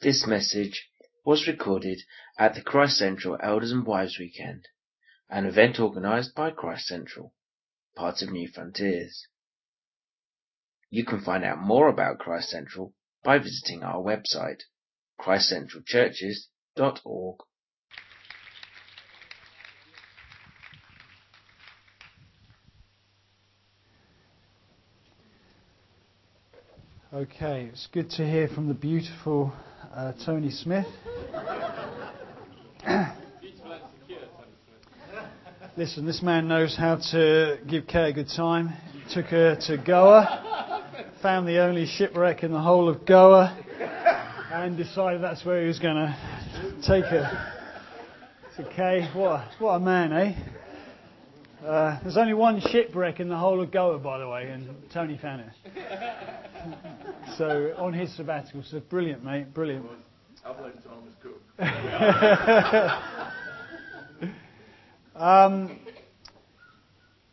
This message was recorded at the Christ Central Elders and Wives Weekend, an event organised by Christ Central, part of New Frontiers. You can find out more about Christ Central by visiting our website, christcentralchurches.org. Okay, it's good to hear from the beautiful uh, Tony Smith. Listen, this man knows how to give Kay a good time. Took her to Goa, found the only shipwreck in the whole of Goa, and decided that's where he was going to take her. So Kay, what a, what a man, eh? Uh, there's only one shipwreck in the whole of Goa, by the way, and Tony found it. So on his sabbatical, so brilliant, mate, brilliant. I blame Thomas Cook. um,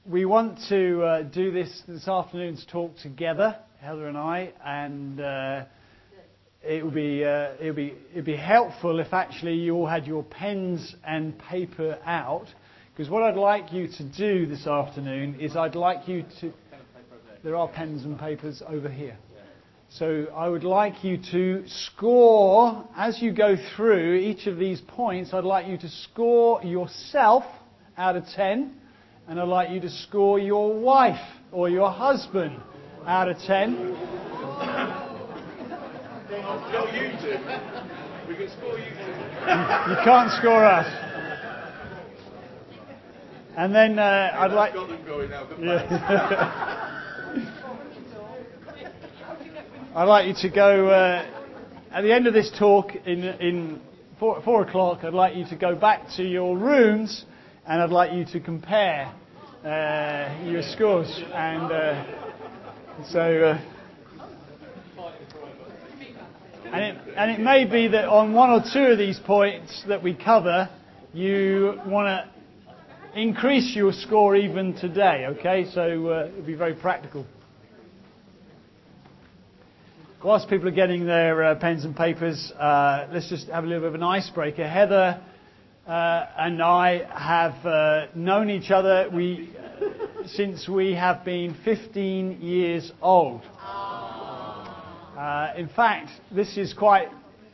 we want to uh, do this this afternoon's talk together, Heather and I, and uh, it would be uh, it would be it'd be helpful if actually you all had your pens and paper out, because what I'd like you to do this afternoon is I'd like you to. There are pens and papers over here. So I would like you to score, as you go through each of these points, I'd like you to score yourself out of 10, and I'd like you to score your wife or your husband out of 10. Not you two. We can score you two. You can't score us. And then uh, I'd like. Got them going now. Yeah. I'd like you to go uh, at the end of this talk in in four, four o'clock. I'd like you to go back to your rooms, and I'd like you to compare uh, your scores. And uh, so, uh, and it and it may be that on one or two of these points that we cover, you want to increase your score even today. Okay, so uh, it'll be very practical. Whilst people are getting their uh, pens and papers, uh, let's just have a little bit of an icebreaker. Heather uh, and I have uh, known each other we, since we have been 15 years old. Uh, in fact, this is quite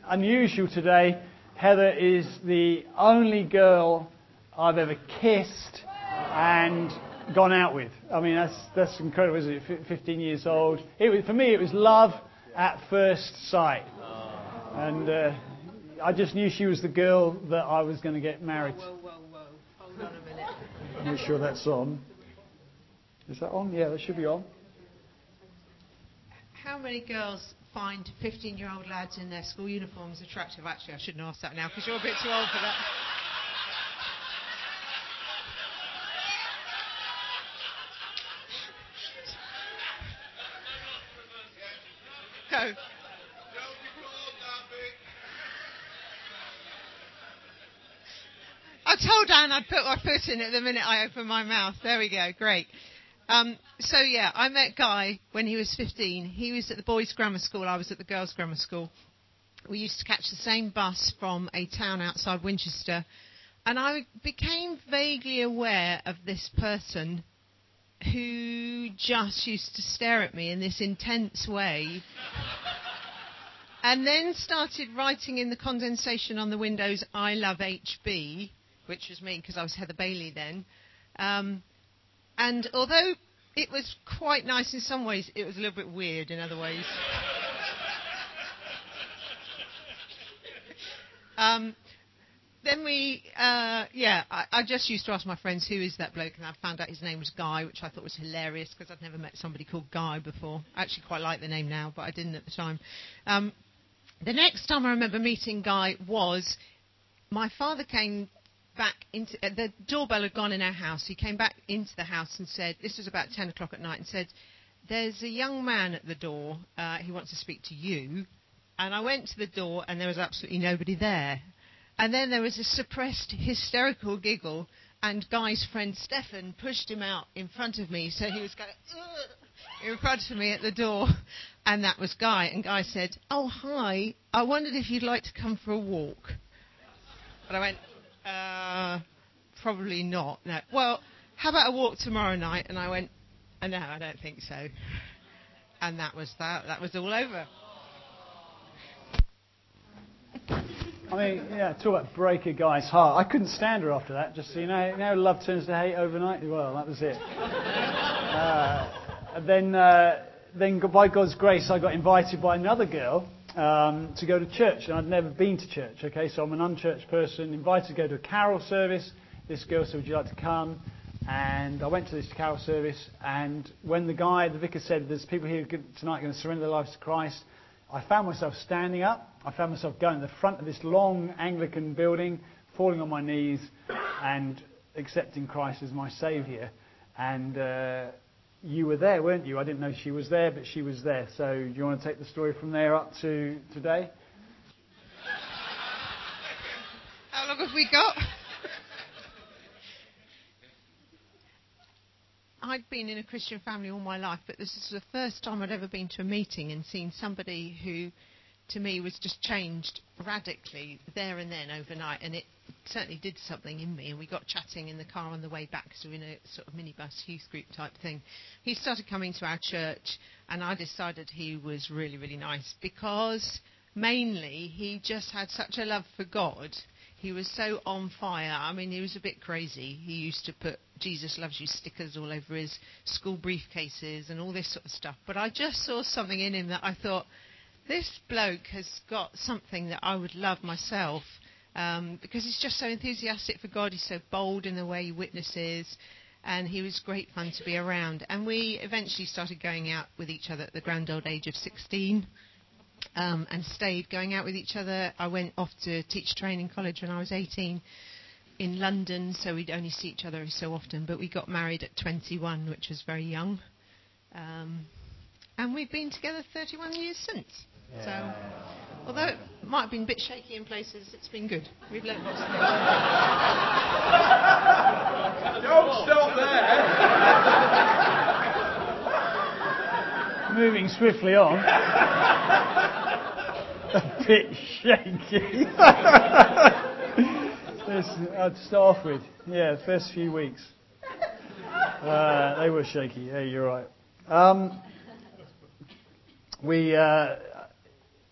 unusual today. Heather is the only girl I've ever kissed and gone out with. I mean, that's, that's incredible, isn't it? F- 15 years old. For me, it was love at first sight. And uh, I just knew she was the girl that I was going to get married to. Whoa, whoa, whoa. Hold on a minute. Make sure that's on. Is that on? Yeah, that should be on. How many girls find 15 year old lads in their school uniforms attractive? Actually, I shouldn't ask that now because you're a bit too old for that. Go. I told Anne I'd put my foot in it the minute I opened my mouth. There we go. Great. Um, so yeah, I met Guy when he was 15. He was at the boys' grammar school. I was at the girls' grammar school. We used to catch the same bus from a town outside Winchester, and I became vaguely aware of this person who just used to stare at me in this intense way. and then started writing in the condensation on the windows, I love HB, which was me because I was Heather Bailey then. Um, and although it was quite nice in some ways, it was a little bit weird in other ways. um, then we, uh, yeah, I, I just used to ask my friends, who is that bloke? And I found out his name was Guy, which I thought was hilarious because I'd never met somebody called Guy before. I actually quite like the name now, but I didn't at the time. Um, the next time I remember meeting Guy was my father came back into uh, the doorbell had gone in our house. He came back into the house and said, "This was about ten o'clock at night," and said, "There's a young man at the door. Uh, he wants to speak to you." And I went to the door, and there was absolutely nobody there. And then there was a suppressed hysterical giggle, and Guy's friend Stefan pushed him out in front of me, so he was going. In front of me at the door, and that was Guy. And Guy said, "Oh hi, I wondered if you'd like to come for a walk." And I went, uh, "Probably not." No. Well, how about a walk tomorrow night? And I went, oh, "No, I don't think so." And that was that. That was all over. I mean, yeah, talk about break a guy's heart. I couldn't stand her after that. Just so you know, know, love turns to hate overnight. Well, that was it. Uh, then, uh, then by God's grace, I got invited by another girl um, to go to church, and I'd never been to church. Okay, so I'm an unchurched person, invited to go to a carol service. This girl said, "Would you like to come?" And I went to this carol service, and when the guy, the vicar said, "There's people here tonight going to surrender their lives to Christ," I found myself standing up. I found myself going to the front of this long Anglican building, falling on my knees, and accepting Christ as my Saviour. And uh, you were there, weren't you? I didn't know she was there, but she was there. So, do you want to take the story from there up to today? How long have we got? I'd been in a Christian family all my life, but this is the first time I'd ever been to a meeting and seen somebody who, to me, was just changed radically there and then overnight. And it certainly did something in me. And we got chatting in the car on the way back, so we're in a sort of minibus youth group type thing. He started coming to our church, and I decided he was really, really nice because mainly he just had such a love for God he was so on fire. I mean, he was a bit crazy. He used to put Jesus loves you stickers all over his school briefcases and all this sort of stuff. But I just saw something in him that I thought, this bloke has got something that I would love myself. Um, because he's just so enthusiastic for God. He's so bold in the way he witnesses. And he was great fun to be around. And we eventually started going out with each other at the grand old age of 16 um, and stayed going out with each other. I went off to teach training college when I was 18 in London, so we'd only see each other so often. But we got married at 21, which was very young. Um, and we've been together 31 years since. Yeah. So, although it might have been a bit shaky in places, it's been good. We've learned lots of things. Don't stop there. Moving swiftly on a bit shaky. I'd start off with, yeah, the first few weeks. Uh, they were shaky. Yeah, you're right. Um, we, uh,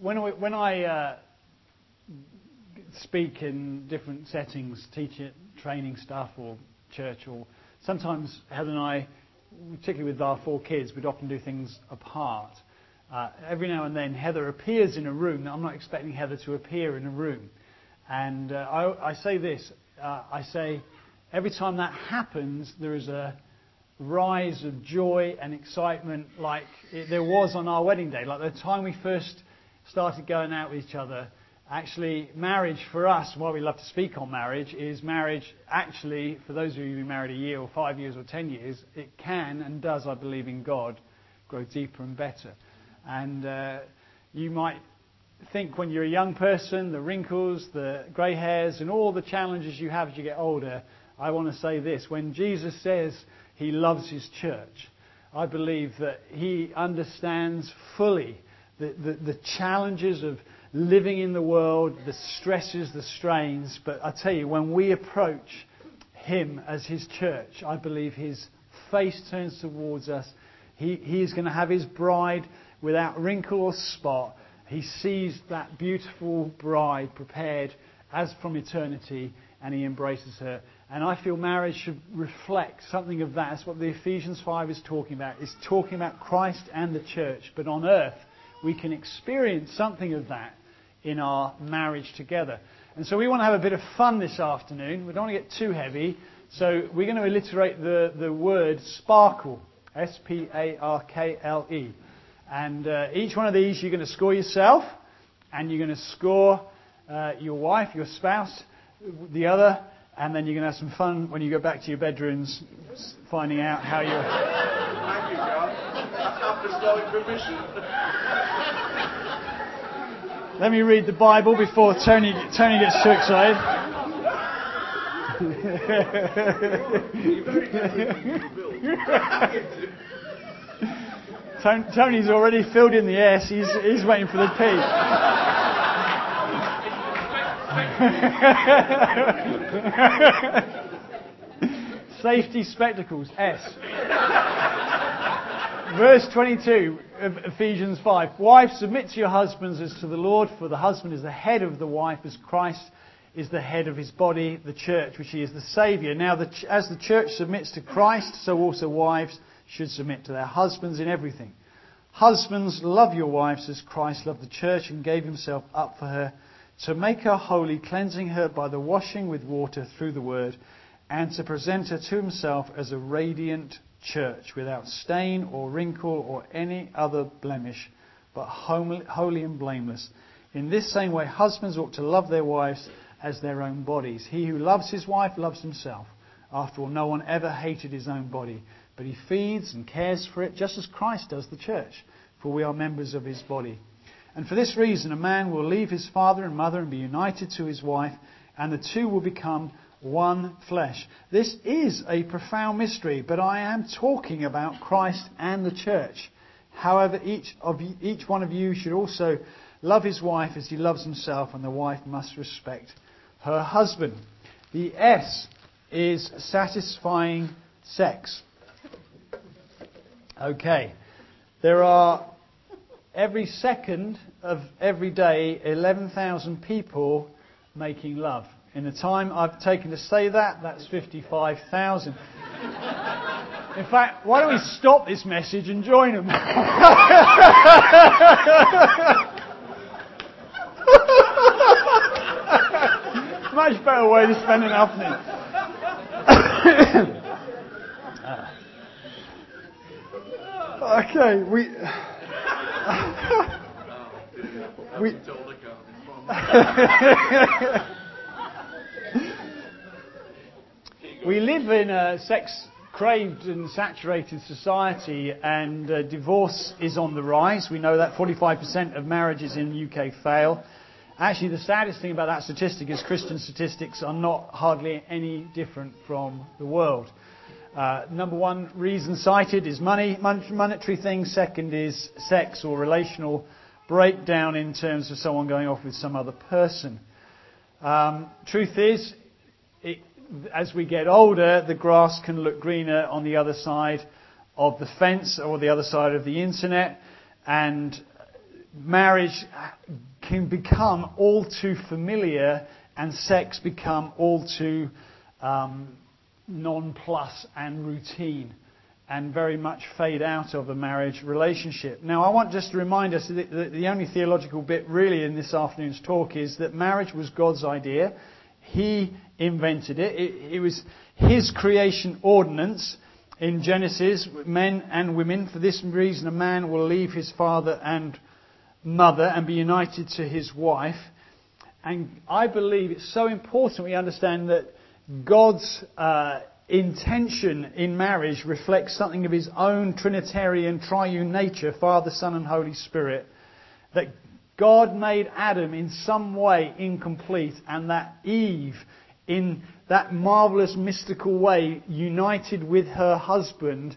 when, we, when I uh, speak in different settings, teach it, training stuff or church, or sometimes Heather and I, particularly with our four kids, we'd often do things apart. Uh, every now and then, Heather appears in a room. I'm not expecting Heather to appear in a room. And uh, I, I, say this uh, I say, every time that happens, there is a rise of joy and excitement like it, there was on our wedding day. Like the time we first started going out with each other, actually, marriage for us, while we love to speak on marriage, is marriage actually, for those of you who've been married a year or five years or ten years, it can and does, I believe in God, grow deeper and better. And uh, you might think when you're a young person, the wrinkles, the grey hairs, and all the challenges you have as you get older. I want to say this when Jesus says he loves his church, I believe that he understands fully the, the, the challenges of living in the world, the stresses, the strains. But I tell you, when we approach him as his church, I believe his face turns towards us. He, he is going to have his bride without wrinkle or spot. He sees that beautiful bride prepared as from eternity and he embraces her. And I feel marriage should reflect something of that. That's what the Ephesians 5 is talking about. It's talking about Christ and the church. But on earth, we can experience something of that in our marriage together. And so we want to have a bit of fun this afternoon. We don't want to get too heavy. So we're going to alliterate the, the word sparkle. S P A R K L E. And uh, each one of these you're going to score yourself, and you're going to score uh, your wife, your spouse, the other, and then you're going to have some fun when you go back to your bedrooms finding out how you're. Thank you, God. Apostolic permission. Let me read the Bible before Tony, Tony gets too excited. Tony's already filled in the S. He's, he's waiting for the P. Safety spectacles, S. Verse 22 of Ephesians 5. Wives, submit to your husbands as to the Lord, for the husband is the head of the wife, as Christ is the head of his body, the church, which he is the Saviour. Now, the, as the church submits to Christ, so also wives should submit to their husbands in everything. Husbands, love your wives as Christ loved the church and gave himself up for her, to make her holy, cleansing her by the washing with water through the word, and to present her to himself as a radiant church, without stain or wrinkle or any other blemish, but holy and blameless. In this same way, husbands ought to love their wives as their own bodies. He who loves his wife loves himself. After all, no one ever hated his own body, but he feeds and cares for it just as Christ does the church, for we are members of his body. And for this reason, a man will leave his father and mother and be united to his wife, and the two will become one flesh. This is a profound mystery, but I am talking about Christ and the church. However, each, of you, each one of you should also love his wife as he loves himself, and the wife must respect her husband. The S is satisfying sex. Okay. There are every second of every day 11,000 people making love. In the time I've taken to say that, that's 55,000. In fact, why don't we stop this message and join them? Much better way to spend an afternoon. okay, we. we we live in a sex craved and saturated society, and uh, divorce is on the rise. We know that 45% of marriages in the UK fail. Actually, the saddest thing about that statistic is Christian statistics are not hardly any different from the world. Uh, number one reason cited is money, monetary things. Second is sex or relational breakdown in terms of someone going off with some other person. Um, truth is, as we get older, the grass can look greener on the other side of the fence or the other side of the internet, and marriage can become all too familiar and sex become all too um, non-plus and routine and very much fade out of a marriage relationship. Now, I want just to remind us that the only theological bit really in this afternoon's talk is that marriage was God's idea. He invented it. It, it was His creation ordinance in Genesis, men and women. For this reason, a man will leave his father and mother and be united to his wife. And I believe it's so important we understand that God's uh, intention in marriage reflects something of his own Trinitarian triune nature, Father, Son, and Holy Spirit. That God made Adam in some way incomplete, and that Eve, in that marvelous mystical way, united with her husband,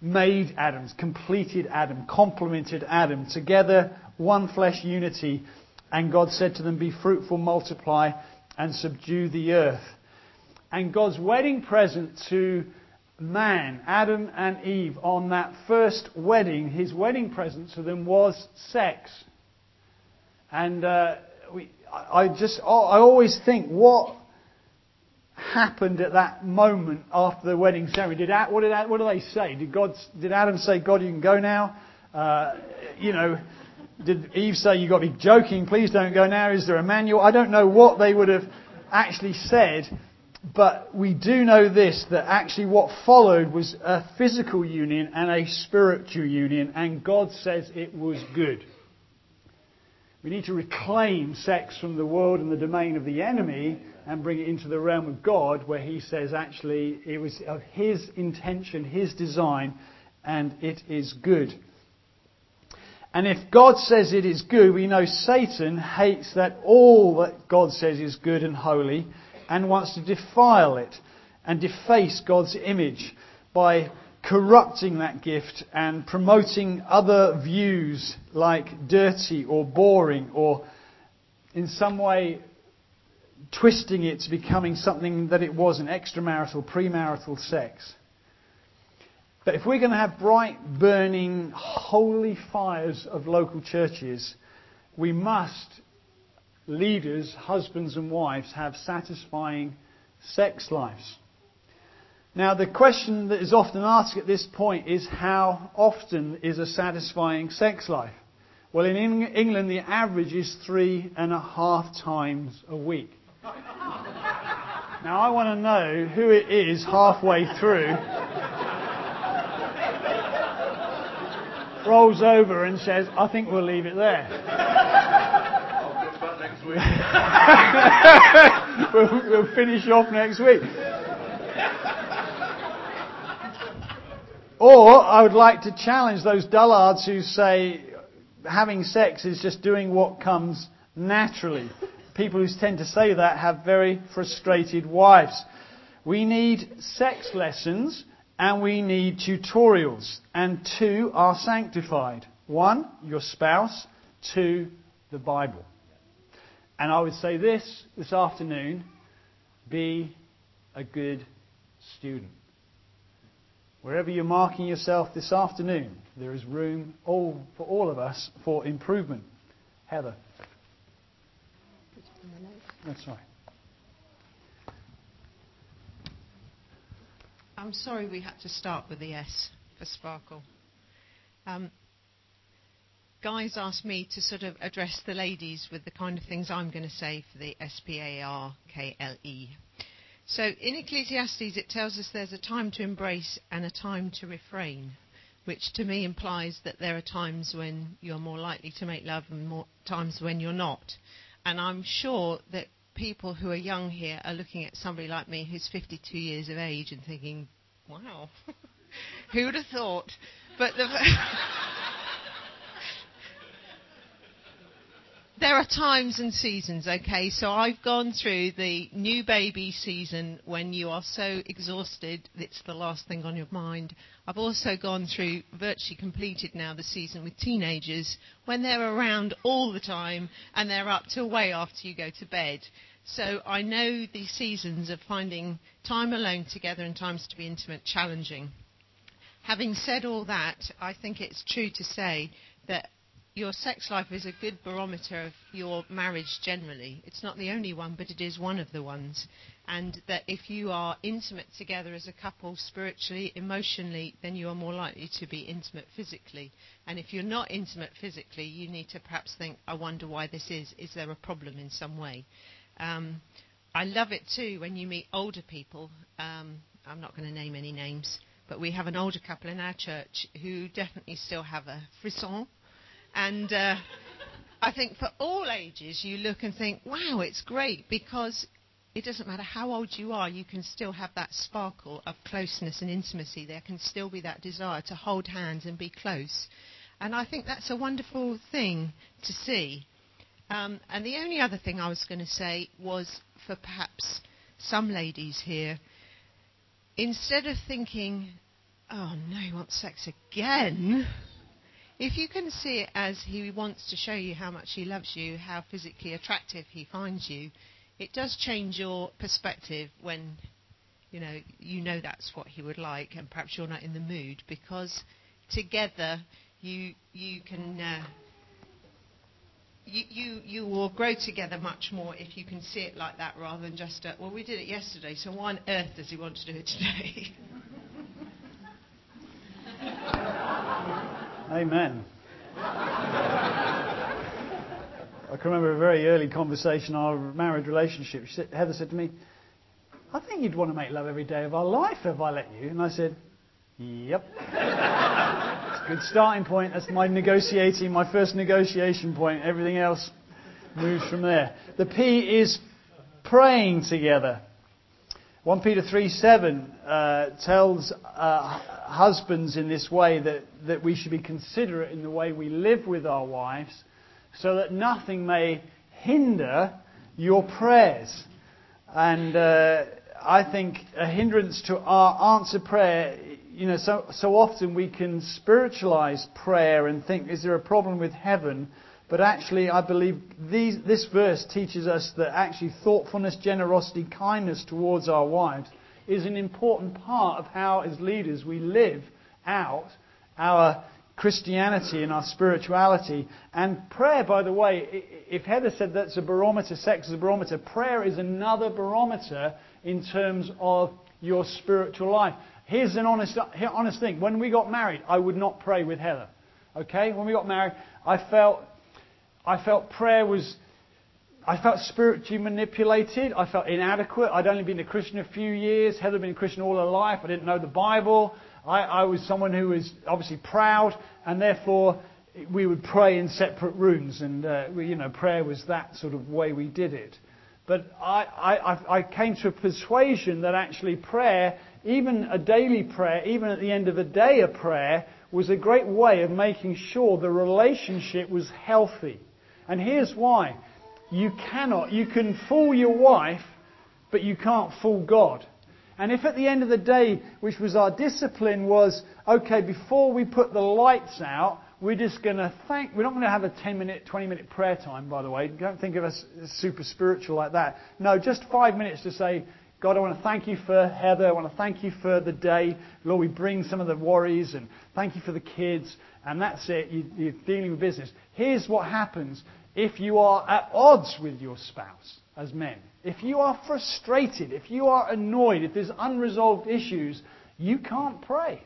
made Adam, completed Adam, complemented Adam. Together, one flesh unity. And God said to them, Be fruitful, multiply, and subdue the earth. And God's wedding present to man, Adam and Eve, on that first wedding, his wedding present to them was sex. And uh, we, I just, I always think, what happened at that moment after the wedding ceremony? Did what did what did they say? Did God? Did Adam say, "God, you can go now"? Uh, you know, did Eve say, You've got to be joking, please don't go now? Is there a manual? I don't know what they would have actually said, but we do know this that actually what followed was a physical union and a spiritual union, and God says it was good. We need to reclaim sex from the world and the domain of the enemy and bring it into the realm of God, where He says actually it was of His intention, His design, and it is good. And if God says it is good, we know Satan hates that all that God says is good and holy and wants to defile it and deface God's image by corrupting that gift and promoting other views like dirty or boring or in some way twisting it to becoming something that it wasn't extramarital, premarital sex. But if we're going to have bright, burning, holy fires of local churches, we must, leaders, husbands and wives, have satisfying sex lives. Now, the question that is often asked at this point is how often is a satisfying sex life? Well, in England, the average is three and a half times a week. Now, I want to know who it is halfway through rolls over and says, I think we'll leave it there. I'll come back next week. we'll, we'll finish off next week. Or I would like to challenge those dullards who say having sex is just doing what comes naturally. People who tend to say that have very frustrated wives. We need sex lessons and we need tutorials. And two are sanctified. One, your spouse. Two, the Bible. And I would say this this afternoon be a good student. Wherever you're marking yourself this afternoon, there is room all, for all of us for improvement. Heather. That's right. I'm sorry we had to start with the S for sparkle. Um, guys asked me to sort of address the ladies with the kind of things I'm going to say for the S P A R K L E. So in Ecclesiastes, it tells us there's a time to embrace and a time to refrain, which to me implies that there are times when you're more likely to make love and more times when you're not. And I'm sure that people who are young here are looking at somebody like me who's 52 years of age and thinking, wow, who would have thought? But the. There are times and seasons, okay? So I've gone through the new baby season when you are so exhausted, it's the last thing on your mind. I've also gone through, virtually completed now, the season with teenagers when they're around all the time and they're up till way after you go to bed. So I know the seasons of finding time alone together and times to be intimate challenging. Having said all that, I think it's true to say that your sex life is a good barometer of your marriage generally. It's not the only one, but it is one of the ones. And that if you are intimate together as a couple, spiritually, emotionally, then you are more likely to be intimate physically. And if you're not intimate physically, you need to perhaps think, I wonder why this is. Is there a problem in some way? Um, I love it too when you meet older people. Um, I'm not going to name any names, but we have an older couple in our church who definitely still have a frisson and uh, I think for all ages, you look and think, wow, it's great because it doesn't matter how old you are, you can still have that sparkle of closeness and intimacy. There can still be that desire to hold hands and be close. And I think that's a wonderful thing to see. Um, and the only other thing I was going to say was for perhaps some ladies here, instead of thinking, oh no, he wants sex again if you can see it as he wants to show you how much he loves you, how physically attractive he finds you, it does change your perspective when you know you know that's what he would like, and perhaps you're not in the mood because together you you can. Uh, you, you, you will grow together much more if you can see it like that rather than just, uh, well, we did it yesterday, so why on earth does he want to do it today? Amen. I can remember a very early conversation in our married relationship. Said, Heather said to me, I think you'd want to make love every day of our life if I let you. And I said, Yep. It's a good starting point. That's my negotiating, my first negotiation point. Everything else moves from there. The P is praying together. 1 Peter 3 7 uh, tells uh, husbands in this way that, that we should be considerate in the way we live with our wives so that nothing may hinder your prayers. And uh, I think a hindrance to our answer prayer, you know, so, so often we can spiritualize prayer and think, is there a problem with heaven? But actually, I believe this verse teaches us that actually thoughtfulness, generosity, kindness towards our wives is an important part of how, as leaders, we live out our Christianity and our spirituality. And prayer, by the way, if Heather said that's a barometer, sex is a barometer, prayer is another barometer in terms of your spiritual life. Here's an honest, honest thing. When we got married, I would not pray with Heather. Okay? When we got married, I felt, I felt prayer was, I felt spiritually manipulated. I felt inadequate. I'd only been a Christian a few years. Heather had been a Christian all her life. I didn't know the Bible. I, I was someone who was obviously proud, and therefore we would pray in separate rooms, and uh, we, you know, prayer was that sort of way we did it. But I, I, I came to a persuasion that actually prayer, even a daily prayer, even at the end of a day of prayer, was a great way of making sure the relationship was healthy. And here's why. You cannot, you can fool your wife, but you can't fool God. And if at the end of the day, which was our discipline, was okay, before we put the lights out, we're just going to thank. We're not going to have a 10 minute, 20 minute prayer time, by the way. Don't think of us as super spiritual like that. No, just five minutes to say, God, I want to thank you for Heather. I want to thank you for the day. Lord, we bring some of the worries and thank you for the kids. And that's it. You, are dealing with business. Here's what happens if you are at odds with your spouse as men. If you are frustrated, if you are annoyed, if there's unresolved issues, you can't pray.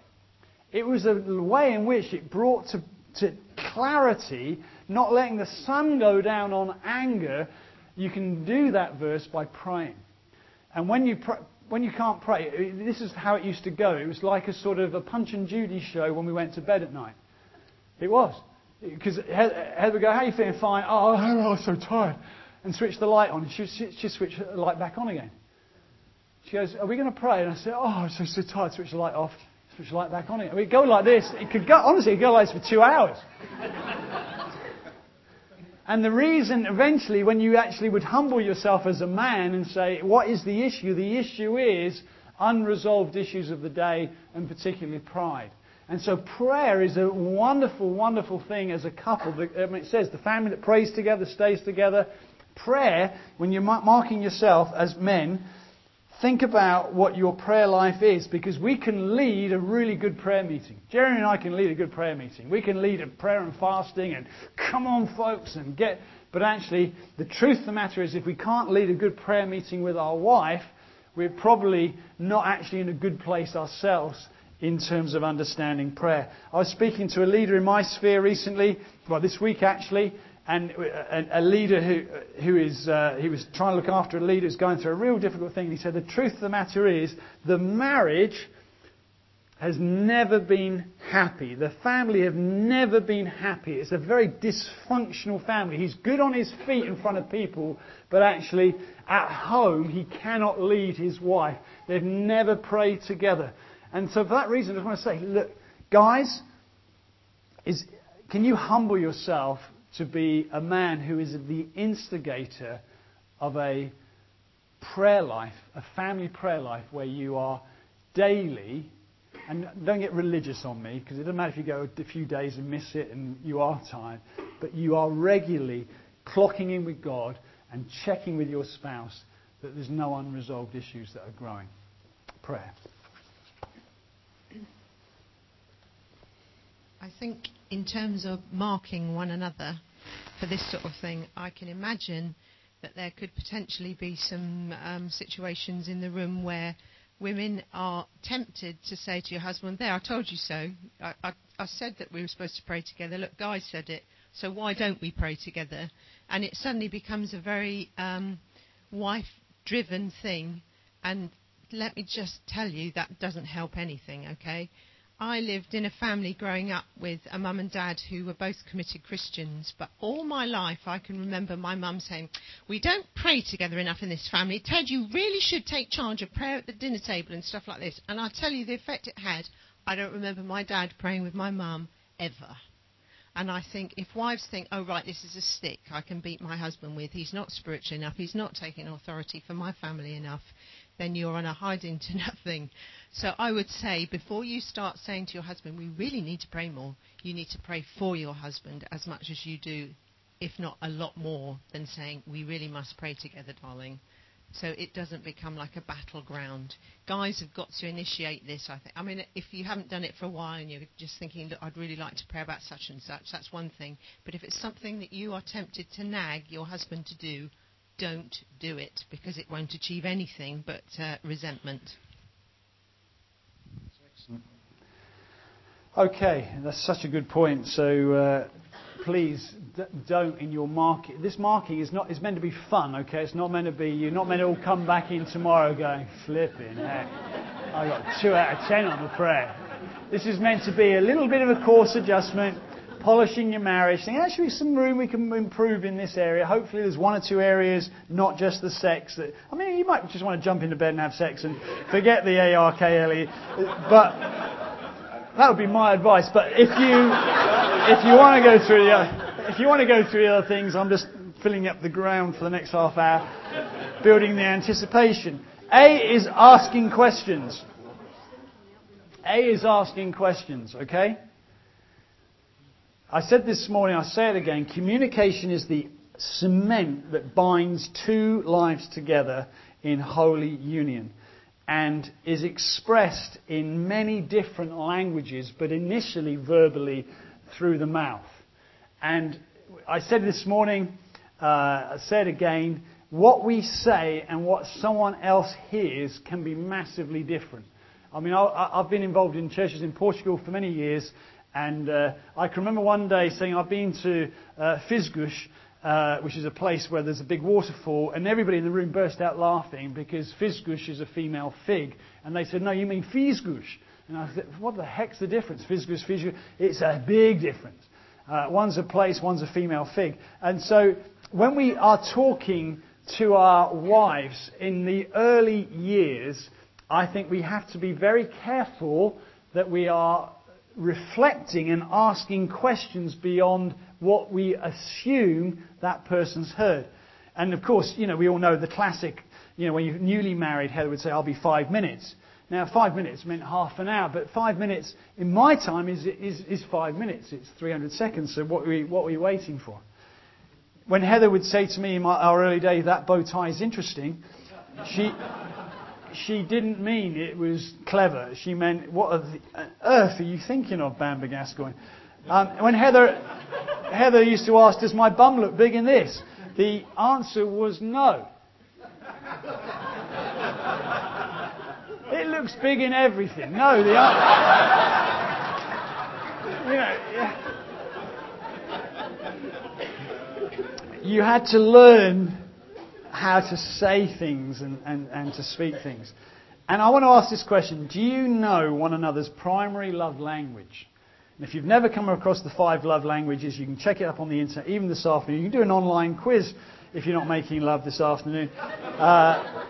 It was a way in which it brought to, to clarity, not letting the sun go down on anger. You can do that verse by praying. And when you, pr- when you can't pray, this is how it used to go. It was like a sort of a Punch and Judy show when we went to bed at night. It was. Because Heather would go, How are you feeling? Fine. Oh, I'm so tired and switch the light on. She, she, she the light back on again. She goes, Are we going to pray? And I said, Oh, I'm so, so tired. Switch the light off. Switch the light back on again. We'd go like this. It could go, honestly, it could go like this for two hours. And the reason, eventually, when you actually would humble yourself as a man and say, What is the issue? The issue is unresolved issues of the day, and particularly pride. And so prayer is a wonderful, wonderful thing as a couple. It says the family that prays together stays together. Prayer, when you're marking yourself as men, think about what your prayer life is because we can lead a really good prayer meeting. Jerry and I can lead a good prayer meeting. We can lead a prayer and fasting and come on, folks, and get. But actually, the truth of the matter is, if we can't lead a good prayer meeting with our wife, we're probably not actually in a good place ourselves in terms of understanding prayer. I was speaking to a leader in my sphere recently, well, this week actually, and a, leader who, who is, uh, he was trying to look after a leader who's going through a real difficult thing. And he said, The truth of the matter is, the marriage has never been happy. The family have never been happy. It's a very dysfunctional family. He's good on his feet in front of people, but actually, at home, he cannot lead his wife. They've never prayed together. And so, for that reason, I just want to say, look, guys, is, can you humble yourself to be a man who is the instigator of a prayer life, a family prayer life where you are daily, and don't get religious on me because it doesn't matter if you go a few days and miss it and you are tired, but you are regularly clocking in with God and checking with your spouse that there's no unresolved issues that are growing. Prayer. I think in terms of marking one another for this sort of thing, I can imagine that there could potentially be some um, situations in the room where women are tempted to say to your husband, There, I told you so. I, I, I, said that we were supposed to pray together. Look, Guy said it, so why don't we pray together? And it suddenly becomes a very um, wife driven thing. And let me just tell you, that doesn't help anything, okay? I lived in a family growing up with a mum and dad who were both committed Christians, but all my life I can remember my mum saying, We don't pray together enough in this family. Ted, you really should take charge of prayer at the dinner table and stuff like this. And I tell you the effect it had. I don't remember my dad praying with my mum ever. And I think if wives think, oh, right, this is a stick I can beat my husband with, he's not spiritual enough, he's not taking authority for my family enough, then you're on a hiding to nothing. So I would say before you start saying to your husband, we really need to pray more, you need to pray for your husband as much as you do, if not a lot more, than saying, we really must pray together, darling. So it doesn't become like a battleground. Guys have got to initiate this, I think. I mean, if you haven't done it for a while and you're just thinking, look, I'd really like to pray about such and such, that's one thing. But if it's something that you are tempted to nag your husband to do, don't do it because it won't achieve anything but uh, resentment. Okay, that's such a good point. So uh, please d- don't in your market. This marking is not is meant to be fun. Okay, it's not meant to be. You're not meant to all come back in tomorrow going flipping heck. I got two out of ten on the prayer. This is meant to be a little bit of a course adjustment, polishing your marriage, saying actually some room we can improve in this area. Hopefully there's one or two areas, not just the sex. That I mean, you might just want to jump into bed and have sex and forget the ARKLE, but that would be my advice. But if you if you want to go through the if you want to go through the other things, I'm just filling up the ground for the next half hour, building the anticipation. A is asking questions. A is asking questions. Okay. I said this morning. I say it again. Communication is the cement that binds two lives together in holy union and is expressed in many different languages, but initially verbally through the mouth. And I said this morning, uh, I said again, what we say and what someone else hears can be massively different. I mean, I, have been involved in churches in Portugal for many years, and uh, I can remember one day saying I've been to uh, Fisgus, uh, which is a place where there's a big waterfall, and everybody in the room burst out laughing because Fizgush is a female fig. And they said, No, you mean Fizgush. And I said, What the heck's the difference? Fisgush, Fizgush. It's a big difference. Uh, one's a place, one's a female fig. And so when we are talking to our wives in the early years, I think we have to be very careful that we are reflecting and asking questions beyond what we assume that person's heard. And of course, you know, we all know the classic, you know, when you're newly married, Heather would say, I'll be five minutes. Now, five minutes meant half an hour, but five minutes in my time is, is, is five minutes. It's 300 seconds, so what are, we, what are we waiting for? When Heather would say to me in my, our early days, that bow tie is interesting, she, she didn't mean it was clever. She meant, what on earth are you thinking of, Bamber Gascoigne? Um, when Heather, Heather used to ask, Does my bum look big in this? The answer was no. It looks big in everything. No, the answer. You know, yeah. You had to learn how to say things and, and, and to speak things. And I want to ask this question Do you know one another's primary love language? And if you've never come across the five love languages, you can check it up on the internet, even this afternoon. You can do an online quiz if you're not making love this afternoon. Uh,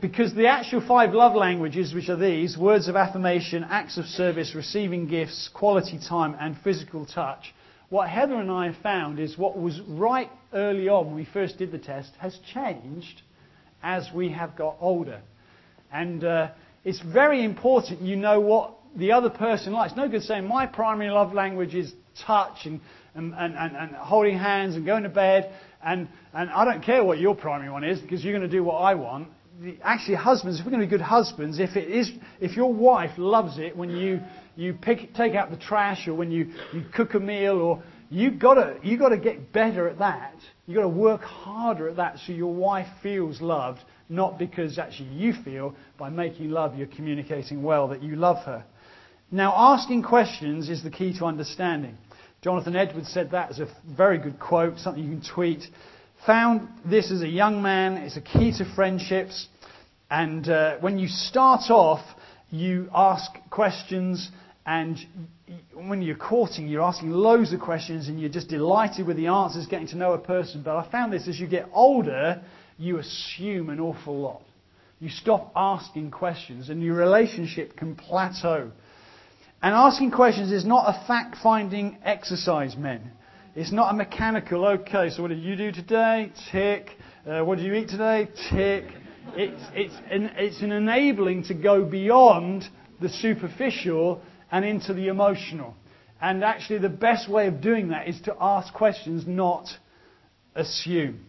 because the actual five love languages, which are these words of affirmation, acts of service, receiving gifts, quality time, and physical touch, what Heather and I have found is what was right early on when we first did the test has changed as we have got older. And uh, it's very important you know what the other person likes. No good saying my primary love language is touch and, and, and, and, holding hands and going to bed. And, and I don't care what your primary one is because you're going to do what I want. Actually, husbands, if we're going to be good husbands, if it is, if your wife loves it when you, you pick, take out the trash or when you, you cook a meal or you've got to, you've got to get better at that. You've got to work harder at that so your wife feels loved, not because actually you feel by making love you're communicating well that you love her. Now, asking questions is the key to understanding. Jonathan Edwards said that as a very good quote, something you can tweet. Found this as a young man, it's a key to friendships. And uh, when you start off, you ask questions, and when you're courting, you're asking loads of questions, and you're just delighted with the answers, getting to know a person. But I found this as you get older, you assume an awful lot. You stop asking questions, and your relationship can plateau. And asking questions is not a fact finding exercise, men. It's not a mechanical, okay, so what did you do today? Tick. Uh, what did you eat today? Tick. It's, it's, an, it's an enabling to go beyond the superficial and into the emotional. And actually, the best way of doing that is to ask questions, not assume.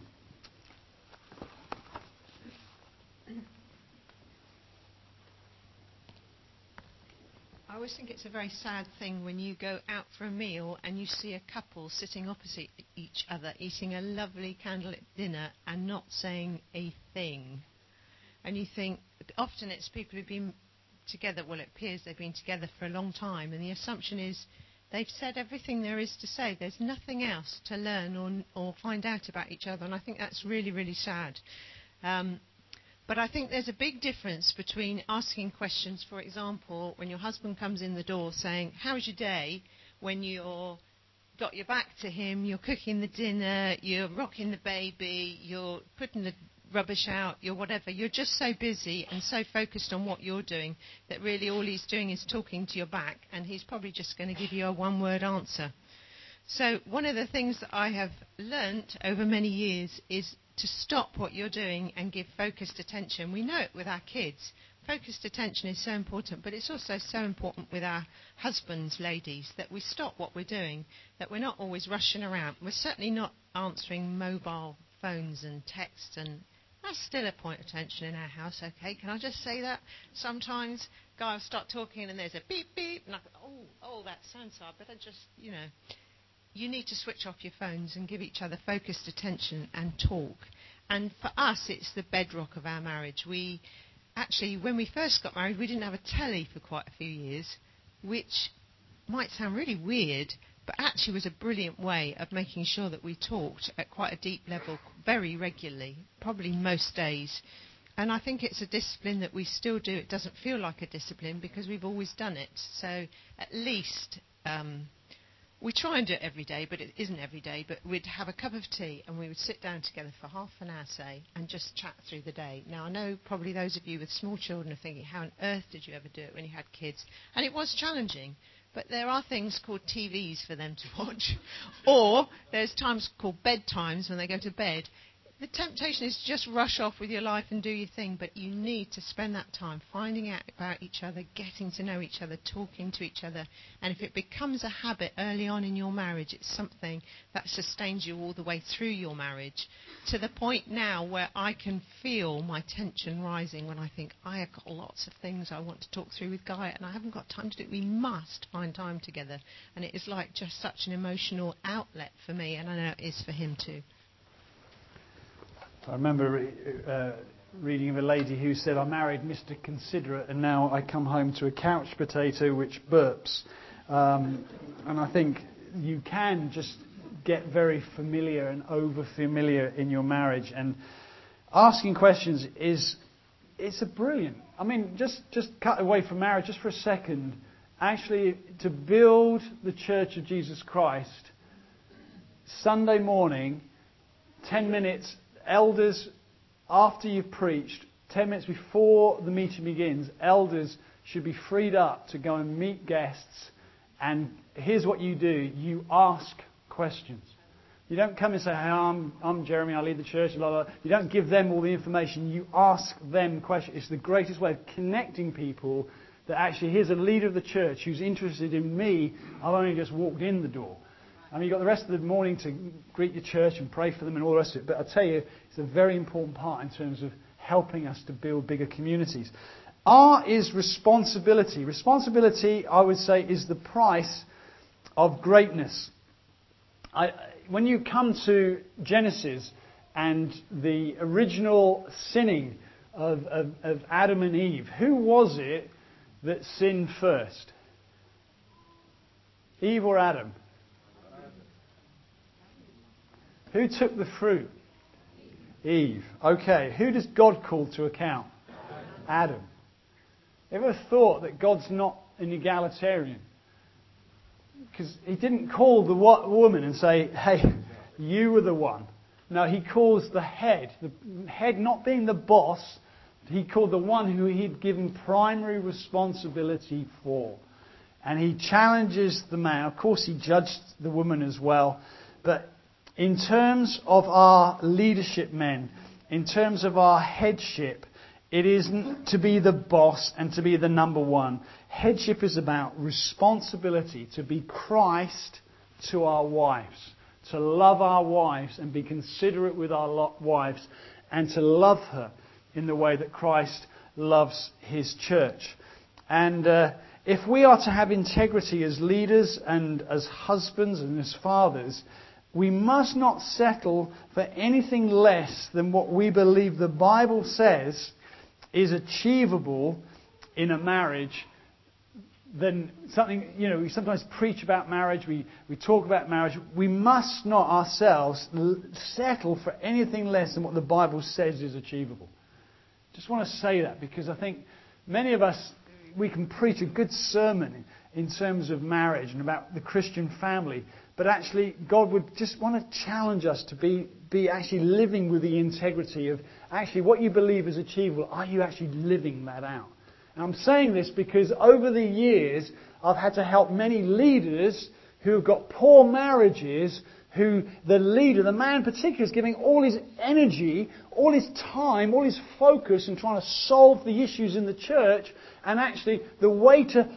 I always think it's a very sad thing when you go out for a meal and you see a couple sitting opposite each other eating a lovely candlelit dinner and not saying a thing. And you think, often it's people who've been together, well, it appears they've been together for a long time, and the assumption is they've said everything there is to say. There's nothing else to learn or, or find out about each other, and I think that's really, really sad. Um, I think there's a big difference between asking questions, for example, when your husband comes in the door saying, How's your day? when you're got your back to him, you're cooking the dinner, you're rocking the baby, you're putting the rubbish out, you're whatever. You're just so busy and so focused on what you're doing that really all he's doing is talking to your back, and he's probably just going to give you a one word answer. So, one of the things that I have learnt over many years is to stop what you're doing and give focused attention. We know it with our kids. Focused attention is so important, but it's also so important with our husbands, ladies, that we stop what we're doing, that we're not always rushing around. We're certainly not answering mobile phones and texts and that's still a point of tension in our house, okay? Can I just say that? Sometimes guys start talking and there's a beep beep, and I go, oh, oh, that sounds so. I better just, you know. You need to switch off your phones and give each other focused attention and talk. And for us, it's the bedrock of our marriage. We actually, when we first got married, we didn't have a telly for quite a few years, which might sound really weird, but actually was a brilliant way of making sure that we talked at quite a deep level very regularly, probably most days. And I think it's a discipline that we still do. It doesn't feel like a discipline because we've always done it. So at least um, we try and do it every day, but it isn't every day. But we'd have a cup of tea and we would sit down together for half an hour, say, and just chat through the day. Now, I know probably those of you with small children are thinking, how on earth did you ever do it when you had kids? And it was challenging. But there are things called TVs for them to watch. or there's times called bedtimes when they go to bed the temptation is just rush off with your life and do your thing, but you need to spend that time finding out about each other, getting to know each other, talking to each other. And if it becomes a habit early on in your marriage, it's something that sustains you all the way through your marriage. To the point now where I can feel my tension rising when I think, I have got lots of things I want to talk through with Guy, and I haven't got time to do it. We must find time together. And it is like just such an emotional outlet for me, and I know it is for him too. I remember uh, reading of a lady who said, I married Mr. Considerate and now I come home to a couch potato which burps. Um, and I think you can just get very familiar and over familiar in your marriage. And asking questions is it's a brilliant. I mean, just, just cut away from marriage just for a second. Actually, to build the Church of Jesus Christ, Sunday morning, 10 minutes elders, after you've preached, 10 minutes before the meeting begins, elders should be freed up to go and meet guests. And here's what you do you ask questions. You don't come and say, Hey, I'm, I'm Jeremy, I lead the church, blah, blah. You don't give them all the information. You ask them questions. It's the greatest way of connecting people that actually, here's a leader of the church who's interested in me. I've only just walked in the door. I mean, you've got the rest of the morning to greet your church and pray for them and all the rest of it. But I tell you, it's a very important part in terms of helping us to build bigger communities. R is responsibility. Responsibility, I would say, is the price of greatness. I, when you come to Genesis and the original sinning of, of, of Adam and Eve, who was it that sinned first? Eve or Adam? Who took the fruit? Eve. Okay, who does God call to account? Adam. Ever thought that God's not an egalitarian? Because he didn't call the woman and say, hey, you were the one. No, he calls the head. The head not being the boss, he called the one who he'd given primary responsibility for. And he challenges the man. Of course, he judged the woman as well. But in terms of our leadership men, in terms of our headship, It isn't to be the boss and to be the number one. Headship is about responsibility to be Christ to our wives, to love our wives and be considerate with our wives, and to love her in the way that Christ loves his church. And uh, if we are to have integrity as leaders and as husbands and as fathers, we must not settle for anything less than what we believe the Bible says is achievable in a marriage than something, you know, we sometimes preach about marriage, we, we talk about marriage. We must not ourselves settle for anything less than what the Bible says is achievable. Just want to say that because I think many of us, we can preach a good sermon in terms of marriage and about the Christian family, actually, God would just want to challenge us to be, be actually living with the integrity of actually what you believe is achievable. Are you actually living that out? And I'm saying this because over the years, I've had to help many leaders who have got poor marriages, who the leader, the man in particular, is giving all his energy, all his time, all his focus in trying to solve the issues in the church. And actually, the way to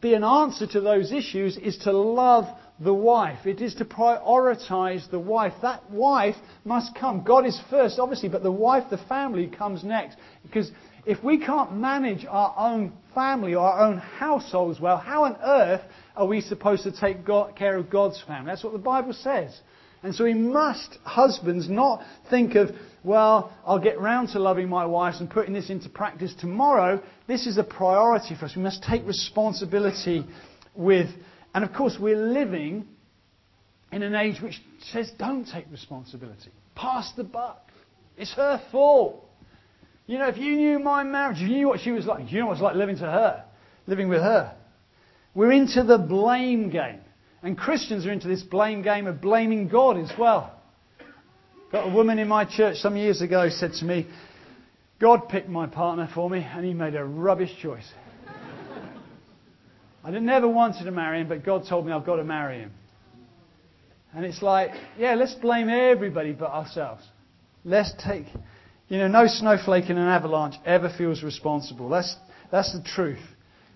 be an answer to those issues is to love the wife. It is to prioritize the wife. That wife must come. God is first, obviously, but the wife, the family, comes next. Because if we can't manage our own family or our own households well, how on earth are we supposed to take God, care of God's family? That's what the Bible says. And so we must, husbands, not think of, well, I'll get round to loving my wife and putting this into practice tomorrow. This is a priority for us. We must take responsibility with and of course, we're living in an age which says don't take responsibility. Pass the buck. It's her fault. You know, if you knew my marriage, you knew what she was like, you know what it's like living to her, living with her. We're into the blame game. And Christians are into this blame game of blaming God as well. Got a woman in my church some years ago said to me, God picked my partner for me and he made a rubbish choice. I never wanted to marry him, but God told me I've got to marry him. And it's like, yeah, let's blame everybody but ourselves. Let's take, you know, no snowflake in an avalanche ever feels responsible. That's, that's the truth.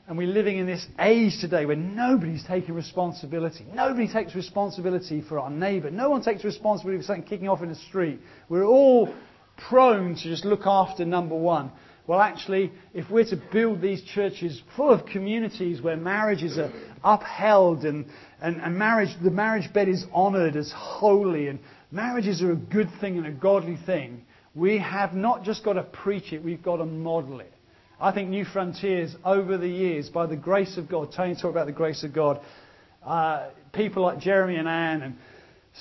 And we're living in this age today where nobody's taking responsibility. Nobody takes responsibility for our neighbour. No one takes responsibility for something kicking off in the street. We're all prone to just look after number one. Well, actually, if we're to build these churches full of communities where marriages are upheld and, and, and marriage, the marriage bed is honoured as holy and marriages are a good thing and a godly thing, we have not just got to preach it, we've got to model it. I think Newfrontiers, over the years, by the grace of God, Tony talked about the grace of God, uh, people like Jeremy and Anne and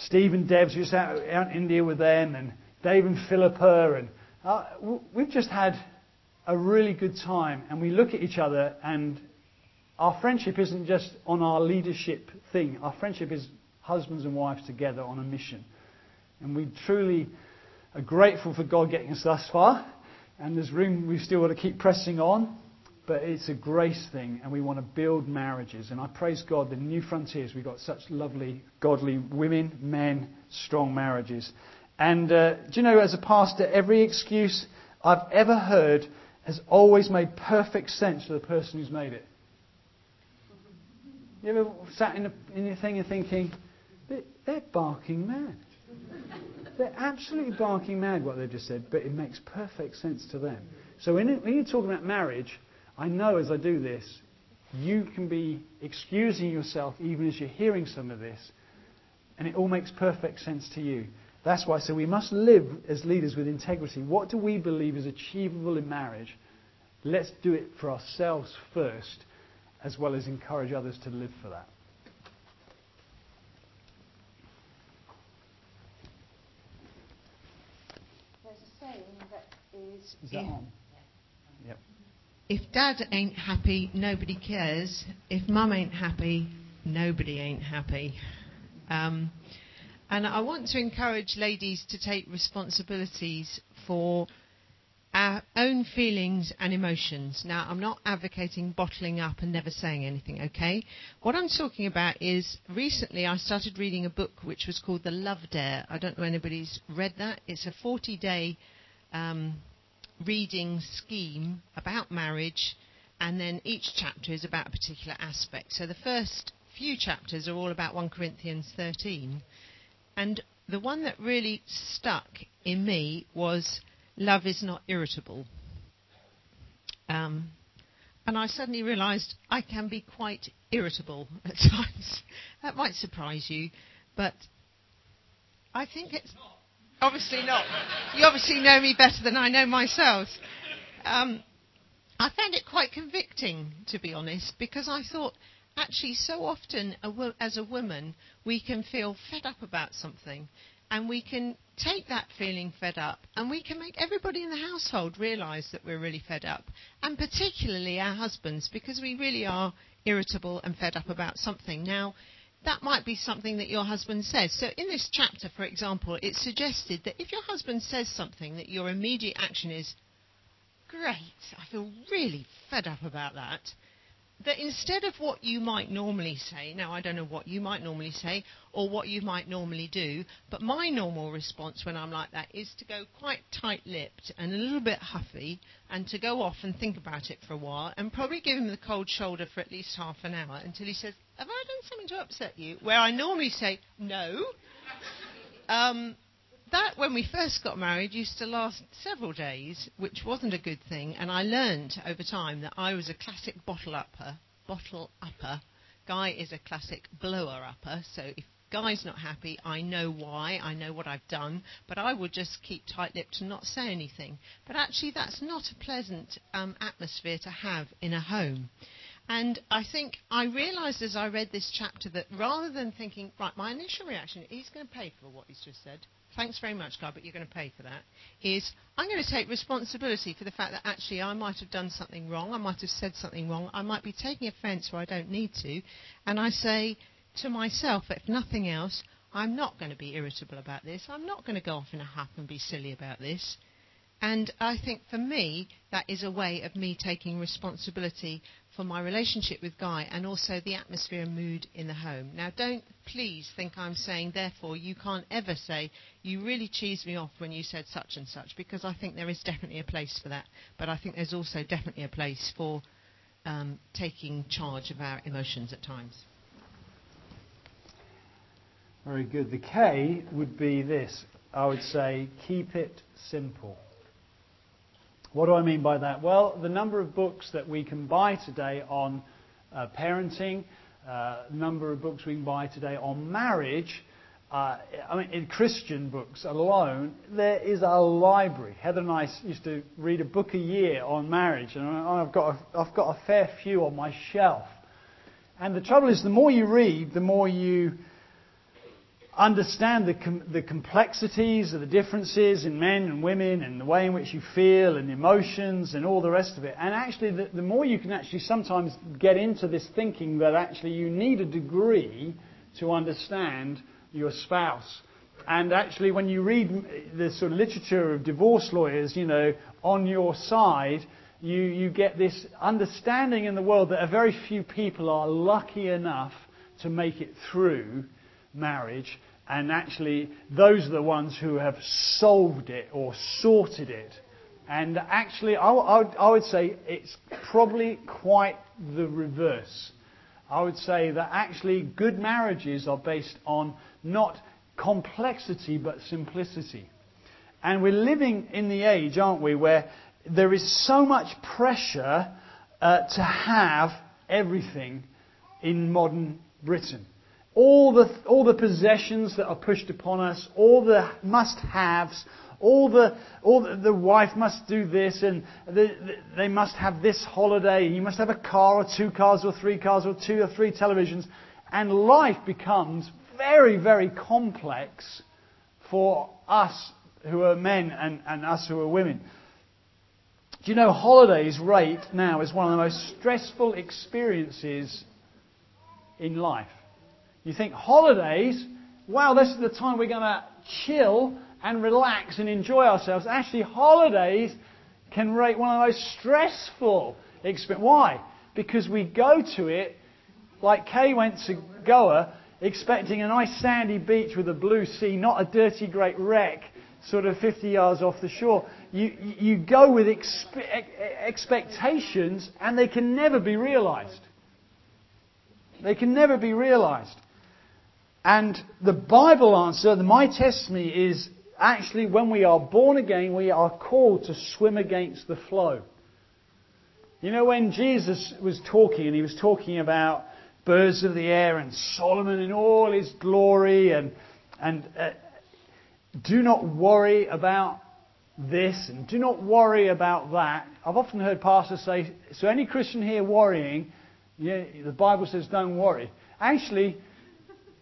Steve and Debs, who's out, out in India with them, and Dave and Philippa, and uh, we've just had a really good time and we look at each other and our friendship isn't just on our leadership thing. Our friendship is husbands and wives together on a mission. And we truly are grateful for God getting us thus far. And there's room, we still want to keep pressing on. But it's a grace thing, and we want to build marriages. And I praise God, the Newfrontiers, we've got such lovely, godly women, men, strong marriages. And uh, do you know, as a pastor, every excuse I've ever heard has always made perfect sense to the person who's made it. You ever sat in, a, in your thing and thinking, they're barking mad. They're absolutely barking mad what they've just said, but it makes perfect sense to them. So when, when you're talking about marriage, I know as I do this, you can be excusing yourself even as you're hearing some of this, and it all makes perfect sense to you. That's why so we must live as leaders with integrity. What do we believe is achievable in marriage? Let's do it for ourselves first, as well as encourage others to live for that. There's a saying that is. Is that if, on? Yep. If dad ain't happy, nobody cares. If mum ain't happy, nobody ain't happy. Um, and I want to encourage ladies to take responsibilities for our own feelings and emotions. Now, I'm not advocating bottling up and never saying anything, okay? What I'm talking about is recently I started reading a book which was called The Love Dare. I don't know anybody's read that. It's a 40 day um, reading scheme about marriage, and then each chapter is about a particular aspect. So the first few chapters are all about 1 Corinthians 13. And the one that really stuck in me was love is not irritable. Um, and I suddenly realised I can be quite irritable at times. that might surprise you, but I think it's obviously not. You obviously know me better than I know myself. Um, I found it quite convicting, to be honest, because I thought actually so often as a woman we can feel fed up about something and we can take that feeling fed up and we can make everybody in the household realise that we're really fed up, and particularly our husbands, because we really are irritable and fed up about something. Now, that might be something that your husband says. So, in this chapter, for example, it suggested that if your husband says something, that your immediate action is, Great, I feel really fed up about that that instead of what you might normally say, now I don't know what you might normally say or what you might normally do, but my normal response when I'm like that is to go quite tight lipped and a little bit huffy and to go off and think about it for a while and probably give him the cold shoulder for at least half an hour until he says, Have I done something to upset you? Where I normally say, No. Um, that, when we first got married, used to last several days, which wasn't a good thing. And I learned over time that I was a classic bottle upper. Bottle upper. Guy is a classic blower upper. So if Guy's not happy, I know why. I know what I've done. But I will just keep tight-lipped and not say anything. But actually, that's not a pleasant um, atmosphere to have in a home. And I think I realised as I read this chapter that rather than thinking, right, my initial reaction, he's going to pay for what he's just said thanks very much, guy, but you're going to pay for that, is I'm going to take responsibility for the fact that actually I might have done something wrong, I might have said something wrong, I might be taking offence where I don't need to, and I say to myself, if nothing else, I'm not going to be irritable about this, I'm not going to go off in a huff and be silly about this. And I think for me, that is a way of me taking responsibility for my relationship with Guy and also the atmosphere and mood in the home. Now, don't please think I'm saying, therefore, you can't ever say, you really cheesed me off when you said such and such, because I think there is definitely a place for that. But I think there's also definitely a place for um, taking charge of our emotions at times. Very good. The K would be this I would say, keep it simple. What do I mean by that? Well, the number of books that we can buy today on uh, parenting, uh, number of books we can buy today on marriage, uh, I mean, in Christian books alone, there is a library. Heather and I used to read a book a year on marriage, and I've got a, I've got a fair few on my shelf. And the trouble is, the more you read, the more you understand the, com- the complexities of the differences in men and women and the way in which you feel and emotions and all the rest of it. And actually, the, the more you can actually sometimes get into this thinking that actually you need a degree to understand your spouse. And actually, when you read the sort of literature of divorce lawyers, you know, on your side, you, you get this understanding in the world that a very few people are lucky enough to make it through marriage, and actually, those are the ones who have solved it or sorted it. And actually, I, I, I would say it's probably quite the reverse. I would say that actually good marriages are based on not complexity but simplicity. And we're living in the age, aren't we, where there is so much pressure uh, to have everything in modern Britain all the, all the possessions that are pushed upon us, all the must haves, all the, all the, the wife must do this, and the, the, they must have this holiday, and you must have a car, or two cars, or three cars, or two or three televisions. And life becomes very, very complex for us who are men and, and us who are women. Do you know holidays rate now is one of the most stressful experiences in life? You think holidays, wow, this is the time we're going to chill and relax and enjoy ourselves. Actually, holidays can rate one of the most stressful experiences. Why? Because we go to it like Kay went to Goa expecting a nice sandy beach with a blue sea, not a dirty great wreck sort of 50 yards off the shore. You, you go with expe- expectations and they can never be realized. They can never be realized. And the Bible answer, my testimony is actually when we are born again, we are called to swim against the flow. You know, when Jesus was talking, and he was talking about birds of the air and Solomon in all his glory, and, and uh, do not worry about this and do not worry about that. I've often heard pastors say, so any Christian here worrying, yeah, the Bible says don't worry. Actually,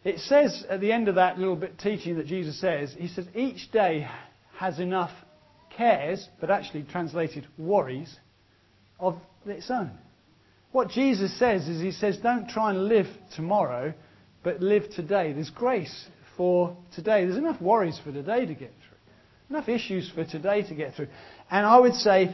it says at the end of that little bit teaching that Jesus says, he says each day has enough cares, but actually translated worries, of its own. What Jesus says is he says don't try and live tomorrow, but live today. There's grace for today. There's enough worries for today to get through. Enough issues for today to get through. And I would say,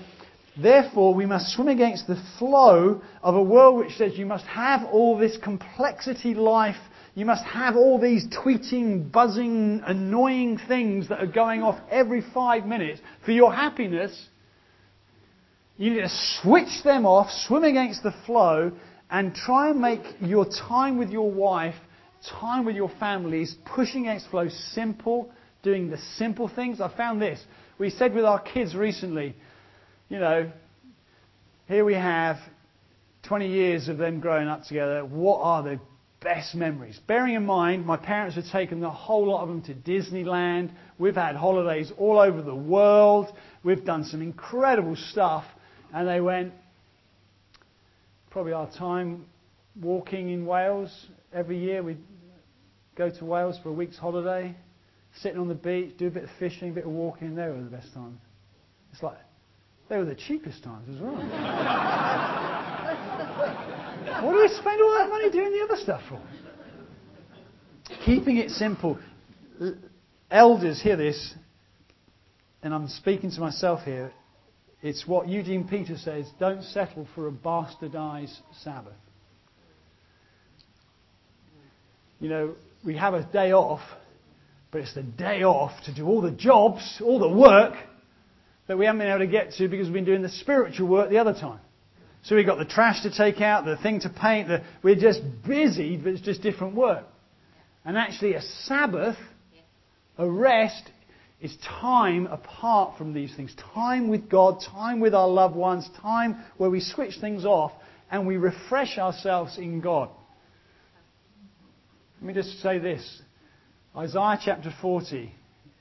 therefore, we must swim against the flow of a world which says you must have all this complexity life you must have all these tweeting, buzzing, annoying things that are going off every five minutes for your happiness. You need to switch them off, swim against the flow, and try and make your time with your wife, time with your families, pushing against flow simple, doing the simple things. I found this. We said with our kids recently, you know, here we have 20 years of them growing up together. What are the best memories. Bearing in mind, my parents had taken the whole lot of them to Disneyland. We've had holidays all over the world. We've done some incredible stuff. And they went, probably our time walking in Wales. Every year we go to Wales for a week's holiday, sitting on the beach, do a bit of fishing, a bit of walking. They were the best times. It's like, they were the cheapest times as well. What do we spend all that money doing the other stuff for? Keeping it simple. Elders, hear this, and I'm speaking to myself here. It's what Eugene Peterson says don't settle for a bastardized Sabbath. You know, we have a day off, but it's the day off to do all the jobs, all the work that we haven't been able to get to because we've been doing the spiritual work the other time. So we've got the trash to take out, the thing to paint. The, we're just busy, but it's just different work. And actually, a Sabbath, a rest, is time apart from these things. Time with God, time with our loved ones, time where we switch things off and we refresh ourselves in God. Let me just say this Isaiah chapter 40.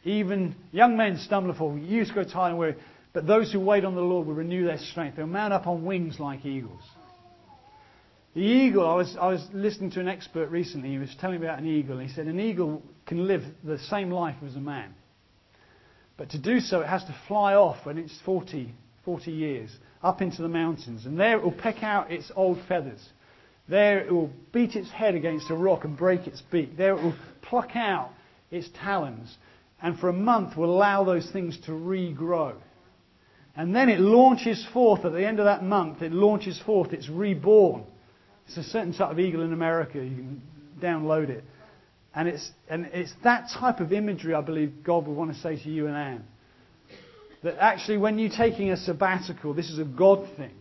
Even young men stumble and fall. You used to go tired and weary. But those who wait on the Lord will renew their strength. They'll mount up on wings like eagles. The eagle, I was, I was listening to an expert recently, he was telling me about an eagle. He said an eagle can live the same life as a man. But to do so, it has to fly off when it's 40, 40 years, up into the mountains. And there it will peck out its old feathers. There it will beat its head against a rock and break its beak. There it will pluck out its talons. And for a month will allow those things to regrow. And then it launches forth, at the end of that month, it launches forth, it's reborn. It's a certain type of eagle in America. You can download it. And it's, and it's that type of imagery, I believe, God would want to say to you and Anne. That actually, when you're taking a sabbatical, this is a God thing.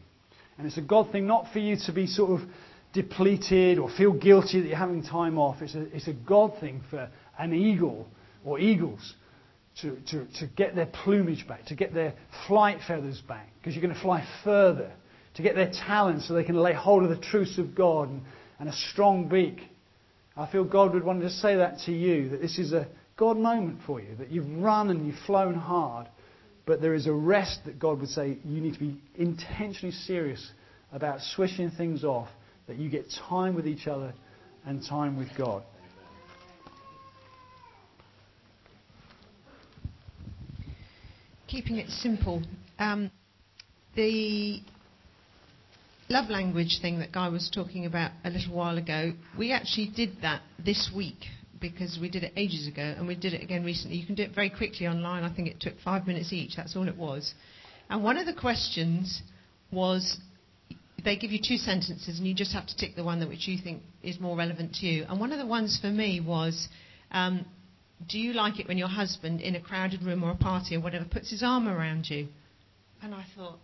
And it's a God thing not for you to be sort of depleted or feel guilty that you're having time off. It's a, it's a God thing for an eagle or eagles to, to, to get their plumage back, to get their flight feathers back, because you're going to fly further, to get their talents so they can lay hold of the truths of God and, and a strong beak. I feel God would want to say that to you, that this is a God moment for you, that you've run and you've flown hard, but there is a rest that God would say you need to be intentionally serious about switching things off, that you get time with each other and time with God. Keeping it simple. Um, the love language thing that Guy was talking about a little while ago, we actually did that this week because we did it ages ago and we did it again recently. You can do it very quickly online. I think it took five minutes each. That's all it was. And one of the questions was they give you two sentences and you just have to tick the one that which you think is more relevant to you. And one of the ones for me was um, do you like it when your husband, in a crowded room or a party or whatever, puts his arm around you? And I thought,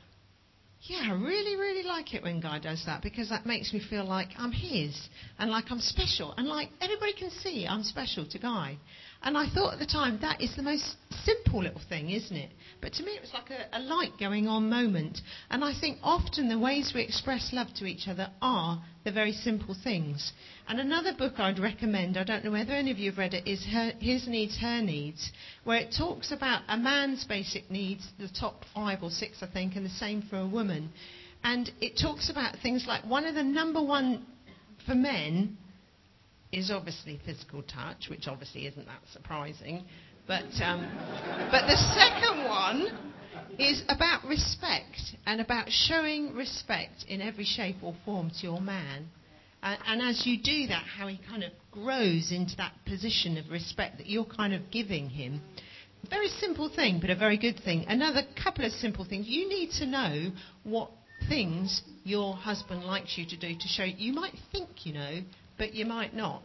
yeah, I really, really like it when Guy does that because that makes me feel like I'm his and like I'm special and like everybody can see I'm special to Guy. And I thought at the time that is the most simple little thing, isn't it? But to me it was like a, a light going on moment. And I think often the ways we express love to each other are the very simple things. And another book I'd recommend, I don't know whether any of you have read it, is her, His Needs, Her Needs, where it talks about a man's basic needs, the top five or six, I think, and the same for a woman. And it talks about things like one of the number one for men is obviously physical touch, which obviously isn't that surprising. But, um, but the second one is about respect and about showing respect in every shape or form to your man. And, and as you do that, how he kind of grows into that position of respect that you're kind of giving him. Very simple thing, but a very good thing. Another couple of simple things. You need to know what things your husband likes you to do to show you might think you know, but you might not.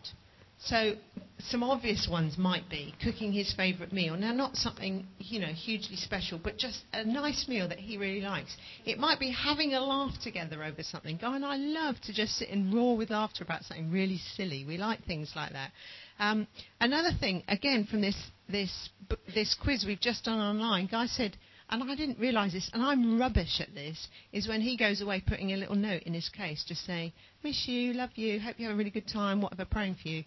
So some obvious ones might be cooking his favourite meal. Now, not something you know hugely special, but just a nice meal that he really likes. It might be having a laugh together over something. Guy and I love to just sit and roar with laughter about something really silly. We like things like that. Um, another thing, again from this this this quiz we've just done online, Guy said and I didn't realise this, and I'm rubbish at this, is when he goes away putting a little note in his case, just saying, miss you, love you, hope you have a really good time, whatever, praying for you.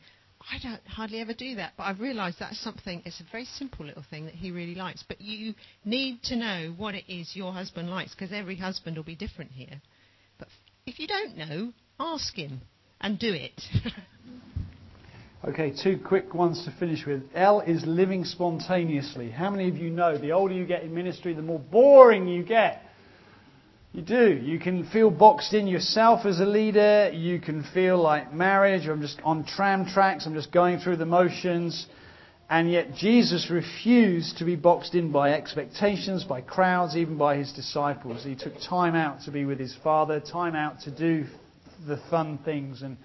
I don't hardly ever do that, but I've realised that's something, it's a very simple little thing that he really likes. But you need to know what it is your husband likes, because every husband will be different here. But if you don't know, ask him and do it. Okay, two quick ones to finish with. L is living spontaneously. How many of you know the older you get in ministry, the more boring you get? You do. You can feel boxed in yourself as a leader. You can feel like marriage. I'm just on tram tracks. I'm just going through the motions. And yet Jesus refused to be boxed in by expectations, by crowds, even by his disciples. He took time out to be with his Father, time out to do the fun things and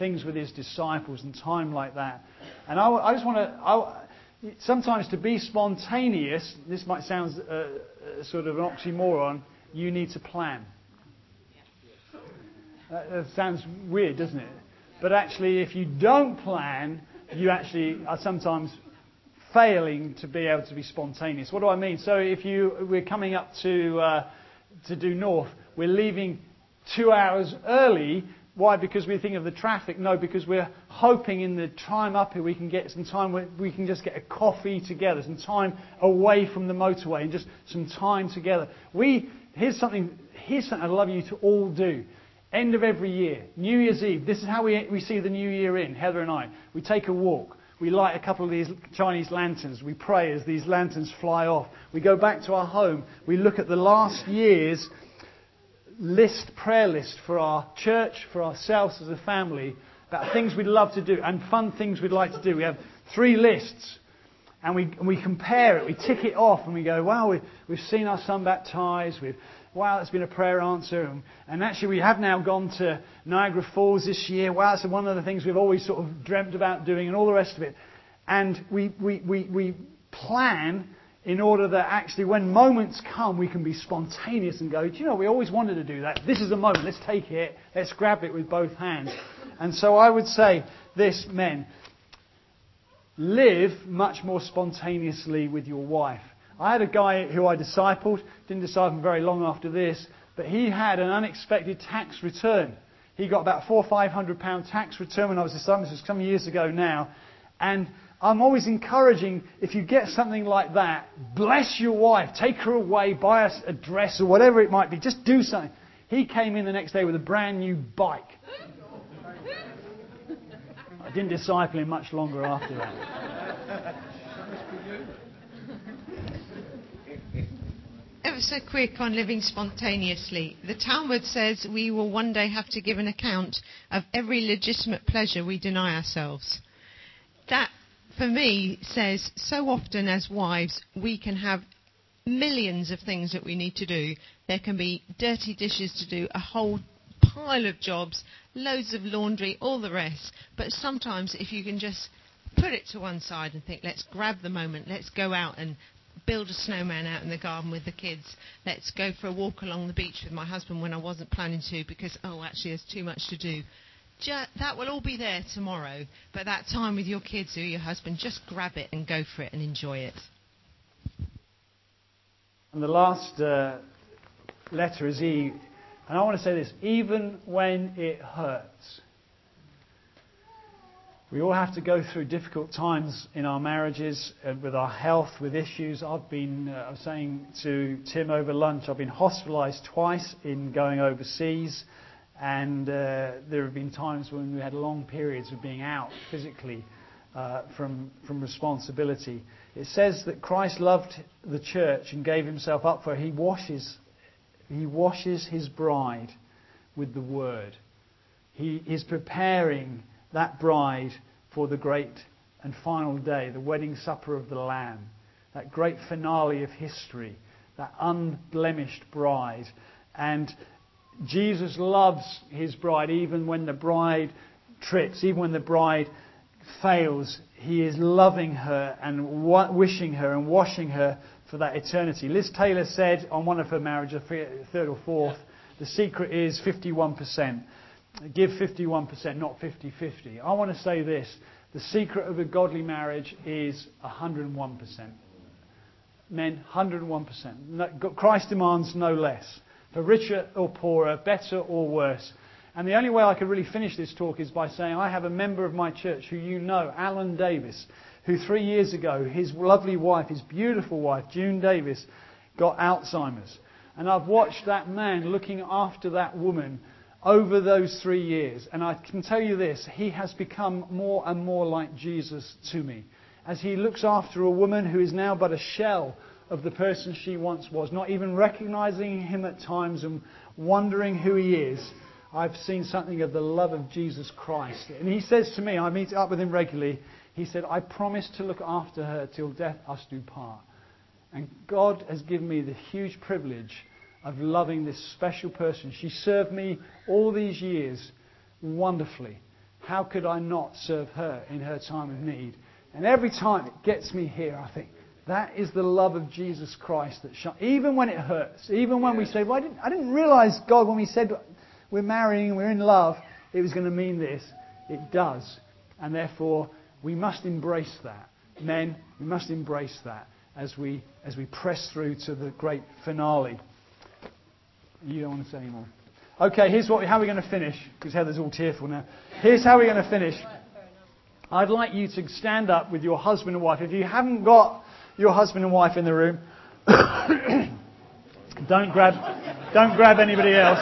things with his disciples and time like that. And I, I just want to, sometimes to be spontaneous, this might sound uh, uh, sort of an oxymoron, you need to plan. That, that sounds weird, doesn't it? But actually, if you don't plan, you actually are sometimes failing to be able to be spontaneous. What do I mean? So if you we're coming up to uh, to do north, we're leaving two hours early why? Because we think of the traffic? No, because we're hoping in the time up here we can get some time where we can just get a coffee together, some time away from the motorway, and just some time together. We here's something here's something I'd love you to all do. End of every year, New Year's Eve. This is how we, we see the new year in, Heather and I. We take a walk. We light a couple of these Chinese lanterns. We pray as these lanterns fly off. We go back to our home. We look at the last year's list, prayer list for our church, for ourselves as a family, about things we'd love to do and fun things we'd like to do. We have three lists. And we, and we compare it, we tick it off, and we go, wow, we, we've seen our son baptized, we've, wow, that's been a prayer answer. And, and, actually, we have now gone to Niagara Falls this year. Wow, that's one of the things we've always sort of dreamt about doing, and all the rest of it. And we, we, we, we plan in order that actually when moments come, we can be spontaneous and go, do you know, we always wanted to do that. This is a moment. Let's take it. Let's grab it with both hands. And so I would say this, men, live much more spontaneously with your wife. I had a guy who I discipled, didn't disciple him very long after this, but he had an unexpected tax return. He got about four or five hundred pound tax return when I was discipling, this was some years ago now, and I'm always encouraging, if you get something like that, bless your wife, take her away, buy us a dress or whatever it might be, just do something. He came in the next day with a brand new bike. I didn't disciple him much longer after that. Ever so quick on living spontaneously. The Talmud says we will one day have to give an account of every legitimate pleasure we deny ourselves. That for me, says so often as wives, we can have millions of things that we need to do. There can be dirty dishes to do, a whole pile of jobs, loads of laundry, all the rest. But sometimes, if you can just put it to one side and think, let's grab the moment, let's go out and build a snowman out in the garden with the kids. Let's go for a walk along the beach with my husband when I wasn't planning to because, oh, actually, there's too much to do. Ju- that will all be there tomorrow, but that time with your kids or your husband, just grab it and go for it and enjoy it. And the last uh, letter is E. And I want to say this even when it hurts. We all have to go through difficult times in our marriages, with our health, with issues. I've been, uh, I was saying to Tim over lunch, I've been hospitalised twice in going overseas, and uh, there have been times when we had long periods of being out physically uh, from, from responsibility. It says that Christ loved the church and gave himself up for her. He washes, he washes his bride with the word. He is preparing that bride for the great and final day, the wedding supper of the Lamb, that great finale of history, that unblemished bride. And Jesus loves his bride even when the bride trips, even when the bride fails. He is loving her and wishing her and washing her for that eternity. Liz Taylor said on one of her marriages, third or fourth, the secret is 51% give 51%, not 50 50. I want to say this the secret of a godly marriage is 101%. Men, 101%. Christ demands no less. For richer or poorer, better or worse. And the only way I could really finish this talk is by saying I have a member of my church who you know, Alan Davis, who three years ago, his lovely wife, his beautiful wife, June Davis, got Alzheimer's. And I've watched that man looking after that woman over those three years. And I can tell you this, he has become more and more like Jesus to me. As he looks after a woman who is now but a shell of the person she once was, not even recognizing him at times and wondering who he is. I've seen something of the love of Jesus Christ. And he says to me, I meet up with him regularly, he said, I promise to look after her till death us do part. And God has given me the huge privilege of loving this special person. She served me all these years wonderfully. How could I not serve her in her time of need? And every time it gets me here, I think, that is the love of Jesus Christ that shines. Even when it hurts, even when we say, well, I didn't, I didn't realize, God, when we said we're marrying, we're in love, it was going to mean this. It does. And therefore, we must embrace that. Men, we must embrace that as we, as we press through to the great finale. You don't want to say anymore. Okay, here's what, how we're going to finish, because Heather's all tearful now. Here's how we're going to finish. I'd like you to stand up with your husband and wife. If you haven't got your husband and wife in the room, don't grab, don't grab anybody else.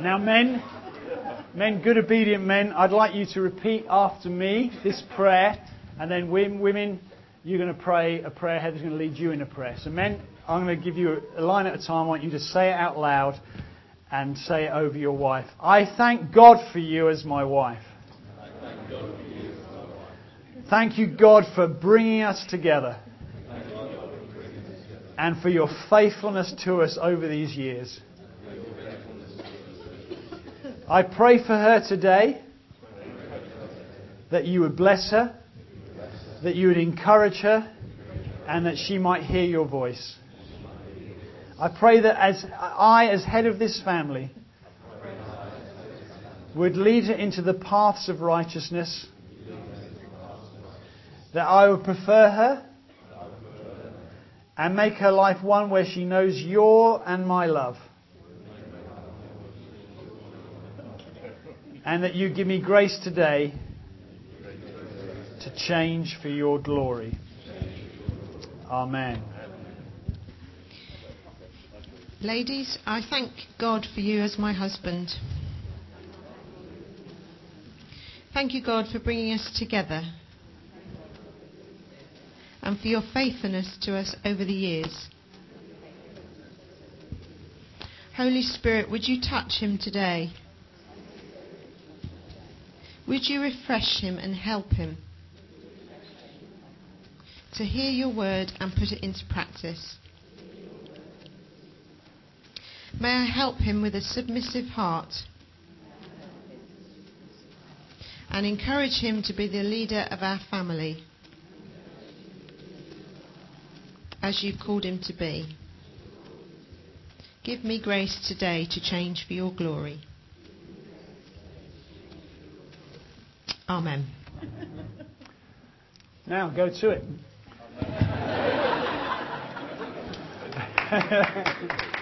Now, men, men, good obedient men, I'd like you to repeat after me this prayer and then women, you're going to pray a prayer. Heather's going to lead you in a prayer. So men, I'm going to give you a line at a time. I want you to say it out loud and say over your wife. I thank God for you as my wife. Thank you, God, for bringing us together and for your faithfulness to us over these years. I pray for her today that you would bless her that you would encourage her and that she might hear your voice. I pray that as I, as head of this family, would lead her into the paths of righteousness, that I would prefer her and make her life one where she knows your and my love. And that you give me grace today to change for your glory. Amen. Ladies, I thank God for you as my husband. Thank you, God, for bringing us together and for your faithfulness to us over the years. Holy Spirit, would you touch him today? Would you refresh him and help him? to hear your word and put it into practice. May I help him with a submissive heart and encourage him to be the leader of our family as you've called him to be. Give me grace today to change for your glory. Amen. Now go to it.